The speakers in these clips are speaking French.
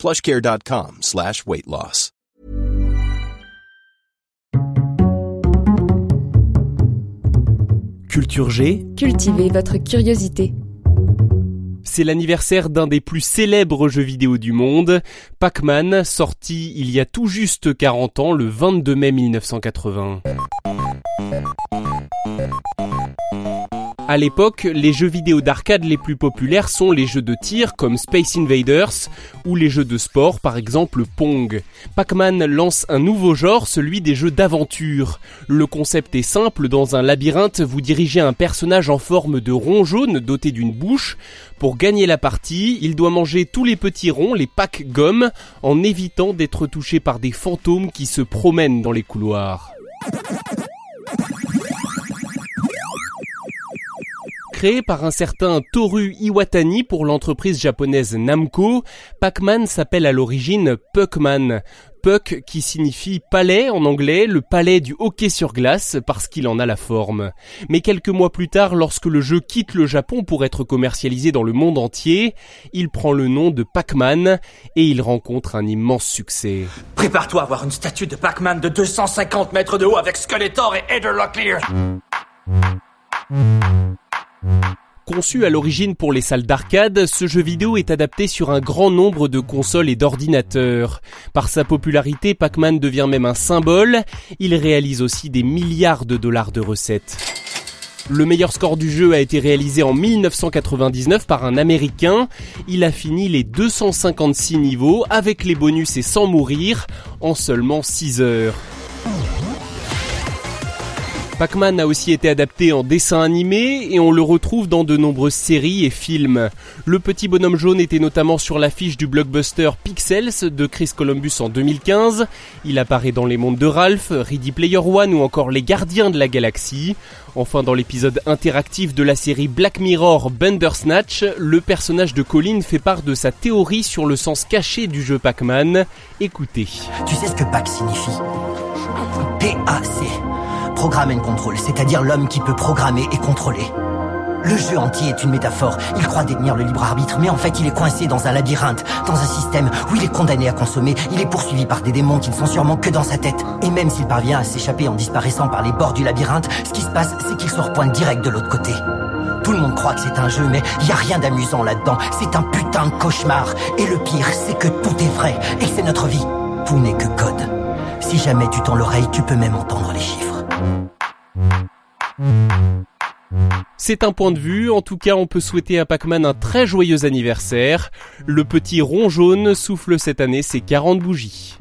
plushcare.com slash weight loss. Culture G, Cultivez votre curiosité. c'est l'anniversaire d'un des plus célèbres jeux vidéo du monde, Pac-Man, sorti il y a tout juste 40 ans, le 22 mai 1980. À l'époque, les jeux vidéo d'arcade les plus populaires sont les jeux de tir comme Space Invaders ou les jeux de sport par exemple Pong. Pac-Man lance un nouveau genre, celui des jeux d'aventure. Le concept est simple, dans un labyrinthe, vous dirigez un personnage en forme de rond jaune doté d'une bouche. Pour gagner la partie, il doit manger tous les petits ronds, les pack gommes, en évitant d'être touché par des fantômes qui se promènent dans les couloirs. Créé par un certain Toru Iwatani pour l'entreprise japonaise Namco, Pac-Man s'appelle à l'origine Puckman. Puck qui signifie palais en anglais, le palais du hockey sur glace parce qu'il en a la forme. Mais quelques mois plus tard, lorsque le jeu quitte le Japon pour être commercialisé dans le monde entier, il prend le nom de Pac-Man et il rencontre un immense succès. Prépare-toi à voir une statue de Pac-Man de 250 mètres de haut avec Skeletor et Heather Locklear. Conçu à l'origine pour les salles d'arcade, ce jeu vidéo est adapté sur un grand nombre de consoles et d'ordinateurs. Par sa popularité, Pac-Man devient même un symbole. Il réalise aussi des milliards de dollars de recettes. Le meilleur score du jeu a été réalisé en 1999 par un Américain. Il a fini les 256 niveaux avec les bonus et sans mourir en seulement 6 heures. Pac-Man a aussi été adapté en dessin animé et on le retrouve dans de nombreuses séries et films. Le petit bonhomme jaune était notamment sur l'affiche du blockbuster Pixels de Chris Columbus en 2015. Il apparaît dans Les Mondes de Ralph, Ready Player One ou encore Les Gardiens de la Galaxie. Enfin, dans l'épisode interactif de la série Black Mirror Bandersnatch, le personnage de Colin fait part de sa théorie sur le sens caché du jeu Pac-Man. Écoutez. Tu sais ce que PAC signifie? PAC. Programme and control, c'est-à-dire l'homme qui peut programmer et contrôler. Le jeu entier est une métaphore. Il croit détenir le libre arbitre, mais en fait il est coincé dans un labyrinthe, dans un système où il est condamné à consommer. Il est poursuivi par des démons qui ne sont sûrement que dans sa tête. Et même s'il parvient à s'échapper en disparaissant par les bords du labyrinthe, ce qui se passe, c'est qu'il se repointe direct de l'autre côté. Tout le monde croit que c'est un jeu, mais il y a rien d'amusant là-dedans. C'est un putain de cauchemar. Et le pire, c'est que tout est vrai. Et c'est notre vie. Tout n'est que code. Si jamais tu tends l'oreille, tu peux même entendre les chiffres. C'est un point de vue, en tout cas on peut souhaiter à Pac-Man un très joyeux anniversaire. Le petit rond jaune souffle cette année ses 40 bougies.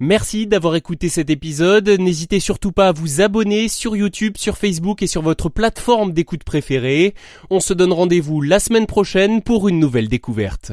Merci d'avoir écouté cet épisode. N'hésitez surtout pas à vous abonner sur YouTube, sur Facebook et sur votre plateforme d'écoute préférée. On se donne rendez-vous la semaine prochaine pour une nouvelle découverte.